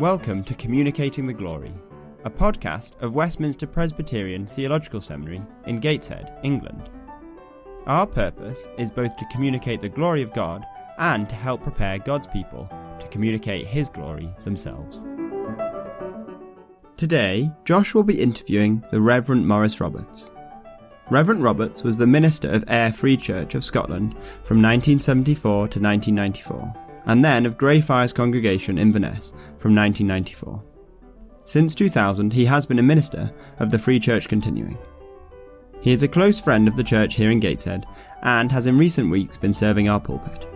Welcome to Communicating the Glory, a podcast of Westminster Presbyterian Theological Seminary in Gateshead, England. Our purpose is both to communicate the glory of God and to help prepare God's people to communicate His glory themselves. Today, Josh will be interviewing the Reverend Maurice Roberts. Reverend Roberts was the minister of Ayr Free Church of Scotland from 1974 to 1994 and then of Greyfriars Congregation Inverness from 1994. Since 2000, he has been a minister of the Free Church Continuing. He is a close friend of the church here in Gateshead and has in recent weeks been serving our pulpit.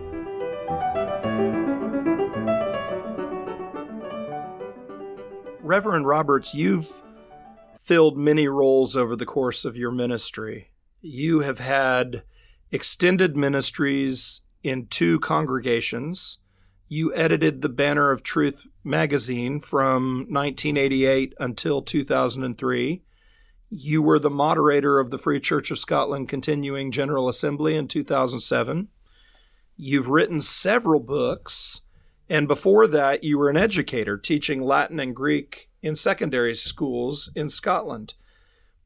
Reverend Roberts, you've filled many roles over the course of your ministry. You have had extended ministries in two congregations. You edited the Banner of Truth magazine from 1988 until 2003. You were the moderator of the Free Church of Scotland Continuing General Assembly in 2007. You've written several books, and before that, you were an educator teaching Latin and Greek in secondary schools in Scotland.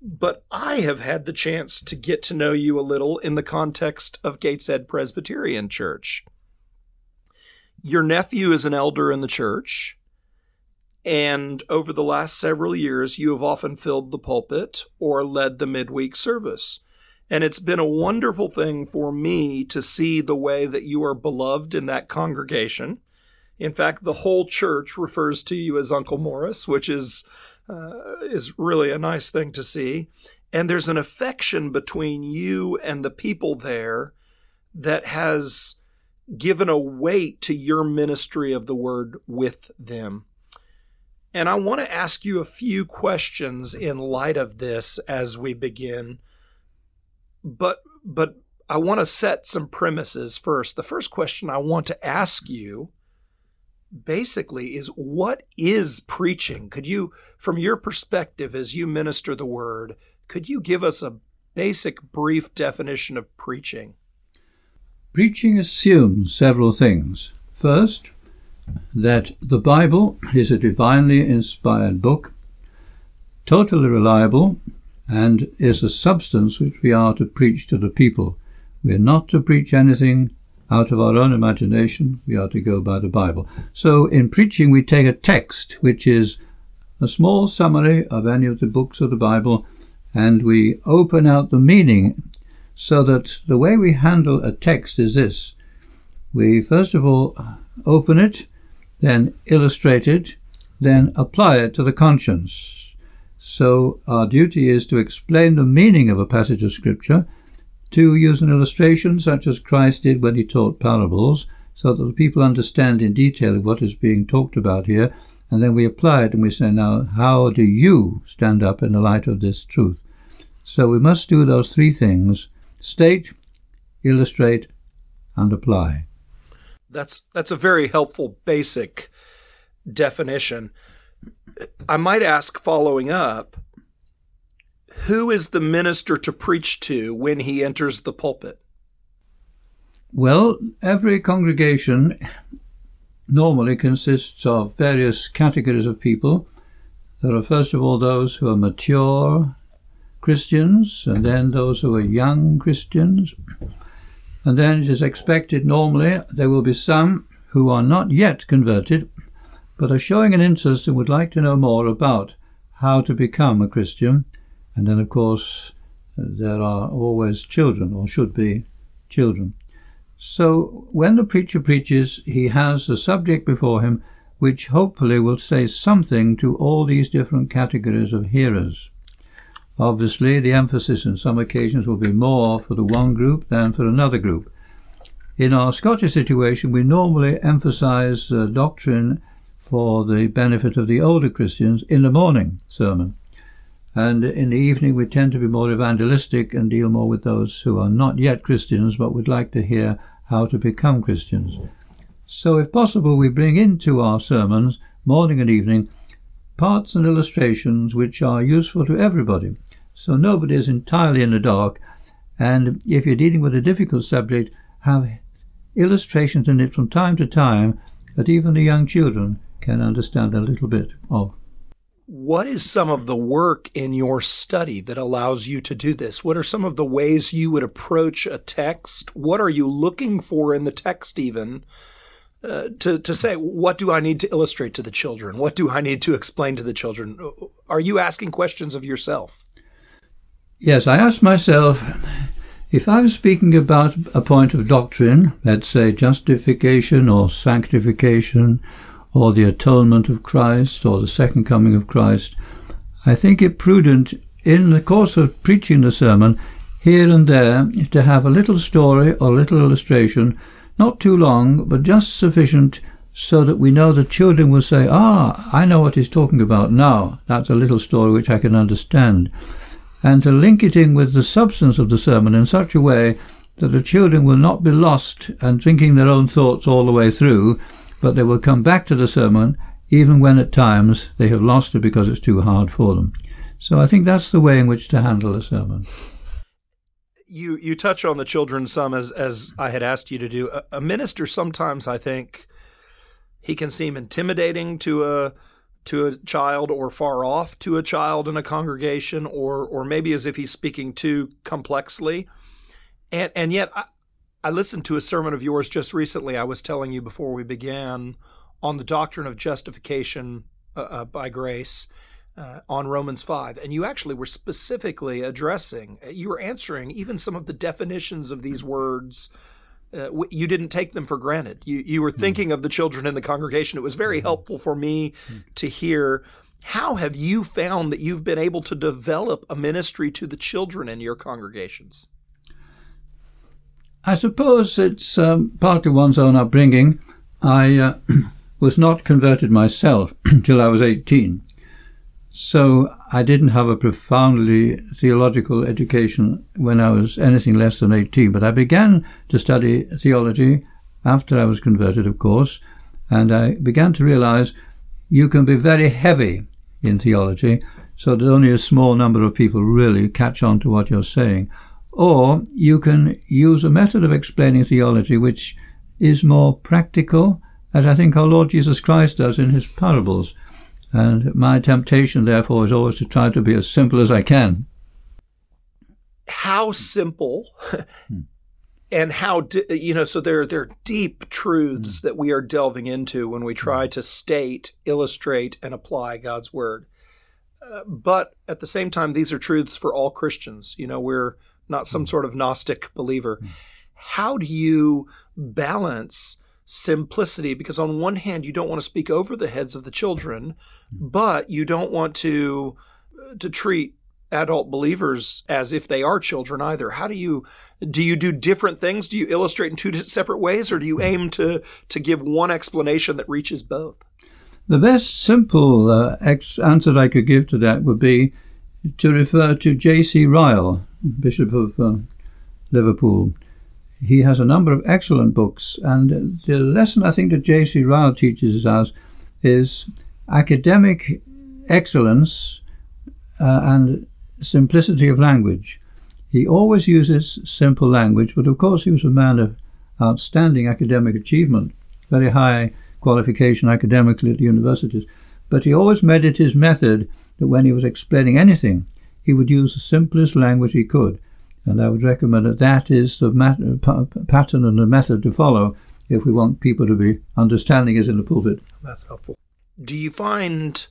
But I have had the chance to get to know you a little in the context of Gateshead Presbyterian Church. Your nephew is an elder in the church, and over the last several years, you have often filled the pulpit or led the midweek service. And it's been a wonderful thing for me to see the way that you are beloved in that congregation. In fact, the whole church refers to you as Uncle Maurice, which is uh, is really a nice thing to see. And there's an affection between you and the people there that has given a weight to your ministry of the word with them. And I want to ask you a few questions in light of this as we begin. But but I want to set some premises first. The first question I want to ask you basically is what is preaching? Could you from your perspective as you minister the word, could you give us a basic brief definition of preaching? Preaching assumes several things. First, that the Bible is a divinely inspired book, totally reliable, and is a substance which we are to preach to the people. We are not to preach anything out of our own imagination, we are to go by the Bible. So in preaching, we take a text, which is a small summary of any of the books of the Bible, and we open out the meaning so that the way we handle a text is this. We first of all open it, then illustrate it, then apply it to the conscience. So our duty is to explain the meaning of a passage of scripture, to use an illustration such as Christ did when he taught parables, so that the people understand in detail what is being talked about here, and then we apply it and we say, now, how do you stand up in the light of this truth? So we must do those three things state, illustrate, and apply. That's that's a very helpful basic definition. I might ask following up, who is the minister to preach to when he enters the pulpit? Well, every congregation normally consists of various categories of people. There are first of all those who are mature Christians, and then those who are young Christians. And then it is expected normally there will be some who are not yet converted, but are showing an interest and would like to know more about how to become a Christian. And then, of course, there are always children, or should be children. So when the preacher preaches, he has a subject before him which hopefully will say something to all these different categories of hearers. Obviously, the emphasis on some occasions will be more for the one group than for another group. In our Scottish situation, we normally emphasize uh, doctrine for the benefit of the older Christians in the morning sermon. And in the evening, we tend to be more evangelistic and deal more with those who are not yet Christians but would like to hear how to become Christians. So, if possible, we bring into our sermons, morning and evening, parts and illustrations which are useful to everybody so nobody is entirely in the dark. And if you're dealing with a difficult subject, have illustrations in it from time to time that even the young children can understand a little bit of. What is some of the work in your study that allows you to do this? What are some of the ways you would approach a text? What are you looking for in the text, even? Uh, to, to say, what do I need to illustrate to the children? What do I need to explain to the children? Are you asking questions of yourself? Yes, I ask myself if I was speaking about a point of doctrine, let's say justification or sanctification, or the atonement of Christ or the second coming of Christ, I think it prudent in the course of preaching the sermon here and there to have a little story or a little illustration, not too long, but just sufficient so that we know the children will say, Ah, I know what he's talking about now. That's a little story which I can understand. And to link it in with the substance of the sermon in such a way that the children will not be lost and thinking their own thoughts all the way through, but they will come back to the sermon even when at times they have lost it because it's too hard for them. So I think that's the way in which to handle a sermon. You you touch on the children some as as I had asked you to do. A, a minister sometimes I think he can seem intimidating to a to a child or far off to a child in a congregation or or maybe as if he's speaking too complexly. And and yet I, I listened to a sermon of yours just recently. I was telling you before we began on the doctrine of justification uh, uh, by grace uh, on Romans 5. And you actually were specifically addressing, you were answering even some of the definitions of these words. Uh, you didn't take them for granted. You, you were hmm. thinking of the children in the congregation. It was very hmm. helpful for me hmm. to hear. How have you found that you've been able to develop a ministry to the children in your congregations? I suppose it's um, partly one's own upbringing. I uh, was not converted myself until I was 18. So I didn't have a profoundly theological education when I was anything less than 18. But I began to study theology after I was converted, of course, and I began to realize you can be very heavy in theology so that only a small number of people really catch on to what you're saying. Or you can use a method of explaining theology which is more practical, as I think our Lord Jesus Christ does in his parables. And my temptation, therefore, is always to try to be as simple as I can. How simple hmm. and how, you know, so there, there are deep truths hmm. that we are delving into when we try hmm. to state, illustrate, and apply God's word. Uh, but at the same time, these are truths for all Christians. You know, we're, not some hmm. sort of Gnostic believer. Hmm. How do you balance simplicity? Because on one hand, you don't want to speak over the heads of the children, hmm. but you don't want to uh, to treat adult believers as if they are children either. How do you do you do different things? Do you illustrate in two separate ways or do you aim to to give one explanation that reaches both? The best simple uh, ex- answer I could give to that would be to refer to J.C. Ryle, Bishop of uh, Liverpool. He has a number of excellent books, and the lesson I think that J.C. Ryle teaches us is academic excellence uh, and simplicity of language. He always uses simple language, but of course he was a man of outstanding academic achievement, very high qualification academically at the universities. But he always made it his method that when he was explaining anything, he would use the simplest language he could. And I would recommend that that is the mat- pattern and the method to follow if we want people to be understanding us in the pulpit. That's helpful. Do you find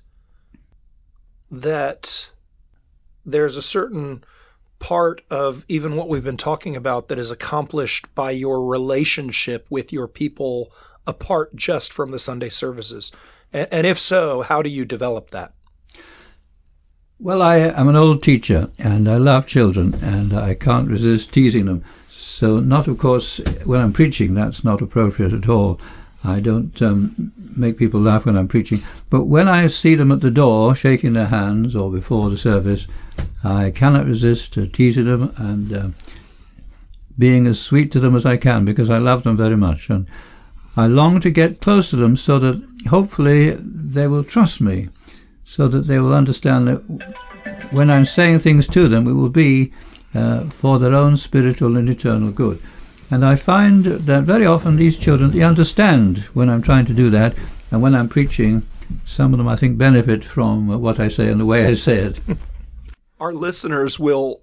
that there's a certain part of even what we've been talking about that is accomplished by your relationship with your people apart just from the Sunday services? And if so, how do you develop that? Well, I am an old teacher and I love children and I can't resist teasing them. So, not of course when I'm preaching, that's not appropriate at all. I don't um, make people laugh when I'm preaching. But when I see them at the door shaking their hands or before the service, I cannot resist uh, teasing them and uh, being as sweet to them as I can because I love them very much. And I long to get close to them so that hopefully they will trust me so that they will understand that when I'm saying things to them, it will be uh, for their own spiritual and eternal good. And I find that very often these children, they understand when I'm trying to do that, And when I'm preaching, some of them I think benefit from what I say and the way I say it. Our listeners will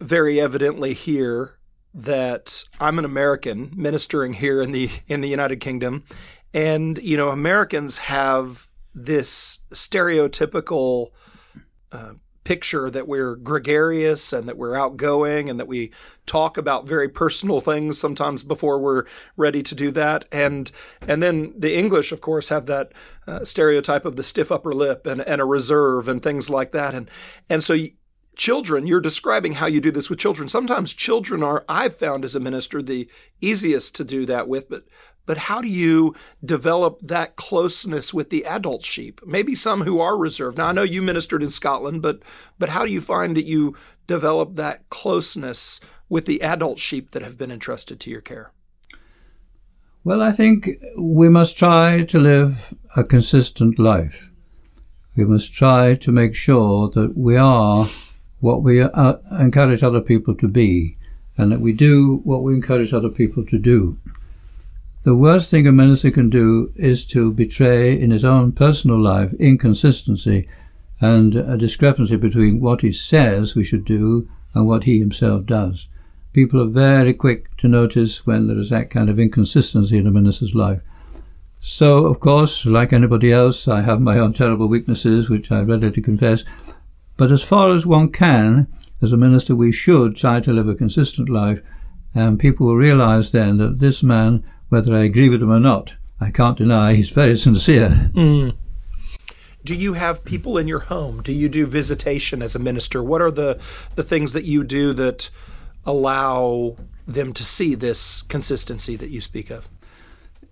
very evidently hear that I'm an American ministering here in the in the United Kingdom, and you know Americans have this stereotypical uh, picture that we're gregarious and that we're outgoing and that we talk about very personal things sometimes before we're ready to do that and and then the english of course have that uh, stereotype of the stiff upper lip and, and a reserve and things like that and and so children, you're describing how you do this with children. Sometimes children are, I've found as a minister, the easiest to do that with, but, but how do you develop that closeness with the adult sheep? Maybe some who are reserved. Now, I know you ministered in Scotland, but, but how do you find that you develop that closeness with the adult sheep that have been entrusted to your care? Well, I think we must try to live a consistent life. We must try to make sure that we are what we uh, encourage other people to be, and that we do what we encourage other people to do. The worst thing a minister can do is to betray in his own personal life inconsistency and a discrepancy between what he says we should do and what he himself does. People are very quick to notice when there is that kind of inconsistency in a minister's life. So, of course, like anybody else, I have my own terrible weaknesses, which I readily confess, but as far as one can, as a minister, we should try to live a consistent life, and people will realize then that this man, whether I agree with him or not, I can't deny he's very sincere. Mm. Do you have people in your home? Do you do visitation as a minister? What are the, the things that you do that allow them to see this consistency that you speak of?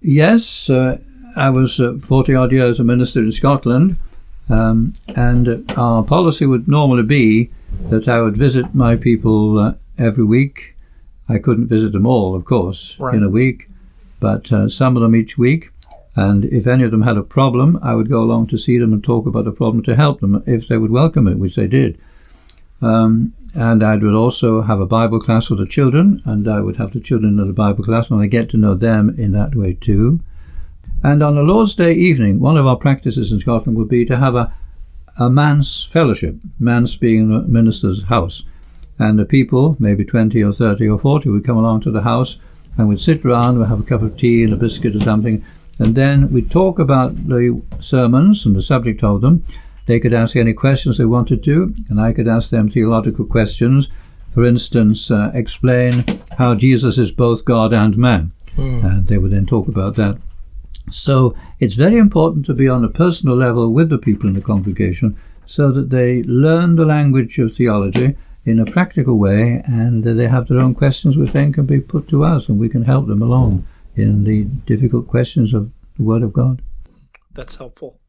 Yes, uh, I was uh, 40 odd years a minister in Scotland, um, and our policy would normally be that I would visit my people uh, every week. I couldn't visit them all, of course, right. in a week, but uh, some of them each week. And if any of them had a problem, I would go along to see them and talk about the problem to help them if they would welcome it, which they did. Um, and I would also have a Bible class for the children, and I would have the children in the Bible class, and I get to know them in that way too. And on a Lord's Day evening, one of our practices in Scotland would be to have a, a fellowship, manse being a minister's house. And the people, maybe 20 or 30 or 40, would come along to the house and we'd sit round, we'd have a cup of tea and a biscuit or something, and then we'd talk about the sermons and the subject of them. They could ask any questions they wanted to, and I could ask them theological questions. For instance, uh, explain how Jesus is both God and man. Mm. And they would then talk about that. So it's very important to be on a personal level with the people in the congregation so that they learn the language of theology in a practical way and they have their own questions which then can be put to us and we can help them along in the difficult questions of the Word of God. That's helpful.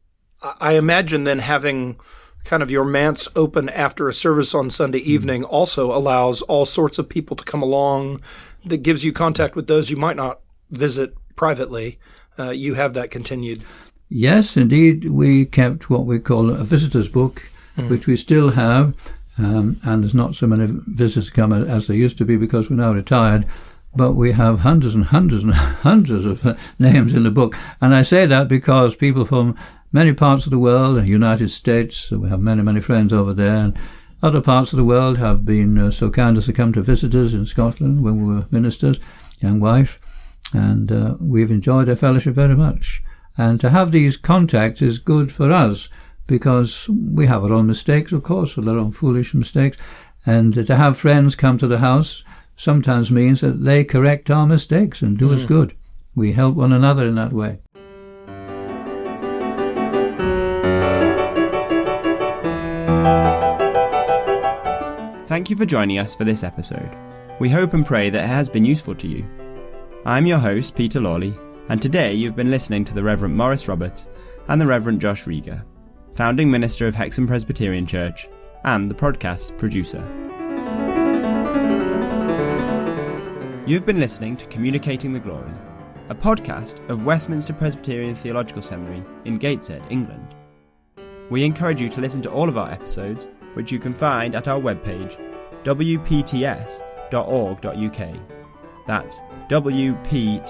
I imagine then having kind of your manse open after a service on Sunday mm-hmm. evening also allows all sorts of people to come along that gives you contact with those you might not visit privately uh, you have that continued. Yes, indeed. We kept what we call a visitor's book, mm. which we still have. Um, and there's not so many visitors come as there used to be because we're now retired. But we have hundreds and hundreds and hundreds of uh, names in the book. And I say that because people from many parts of the world, United States, we have many, many friends over there, and other parts of the world have been uh, so kind as to come to visit us in Scotland when we were ministers, young wife and uh, we've enjoyed their fellowship very much. And to have these contacts is good for us because we have our own mistakes, of course, with our own foolish mistakes. And to have friends come to the house sometimes means that they correct our mistakes and do mm. us good. We help one another in that way. Thank you for joining us for this episode. We hope and pray that it has been useful to you. I'm your host, Peter Lawley, and today you've been listening to the Reverend Maurice Roberts and the Reverend Josh Rieger, founding minister of Hexham Presbyterian Church and the podcast's producer. You've been listening to Communicating the Glory, a podcast of Westminster Presbyterian Theological Seminary in Gateshead, England. We encourage you to listen to all of our episodes, which you can find at our webpage, wpts.org.uk that's wpts.org.uk.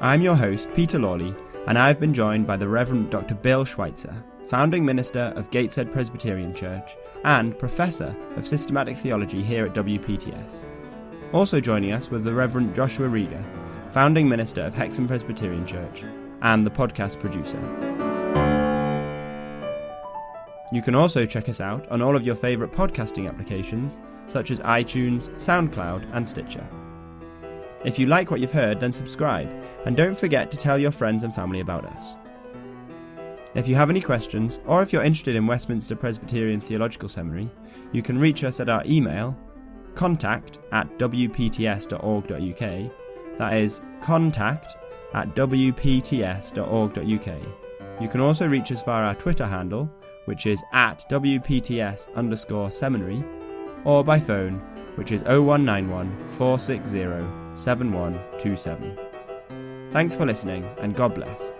I'm your host, Peter Lawley, and I've been joined by the Reverend Dr. Bill Schweitzer, founding minister of Gateshead Presbyterian Church and professor of systematic theology here at WPTS. Also joining us was the Reverend Joshua Rieger, founding minister of Hexham Presbyterian Church and the podcast producer. You can also check us out on all of your favourite podcasting applications, such as iTunes, SoundCloud, and Stitcher. If you like what you've heard, then subscribe, and don't forget to tell your friends and family about us. If you have any questions, or if you're interested in Westminster Presbyterian Theological Seminary, you can reach us at our email contact at wpts.org.uk. That is contact at wpts.org.uk. You can also reach us via our Twitter handle, which is at wpts underscore seminary, or by phone, which is 0191 460 7127. Thanks for listening, and God bless.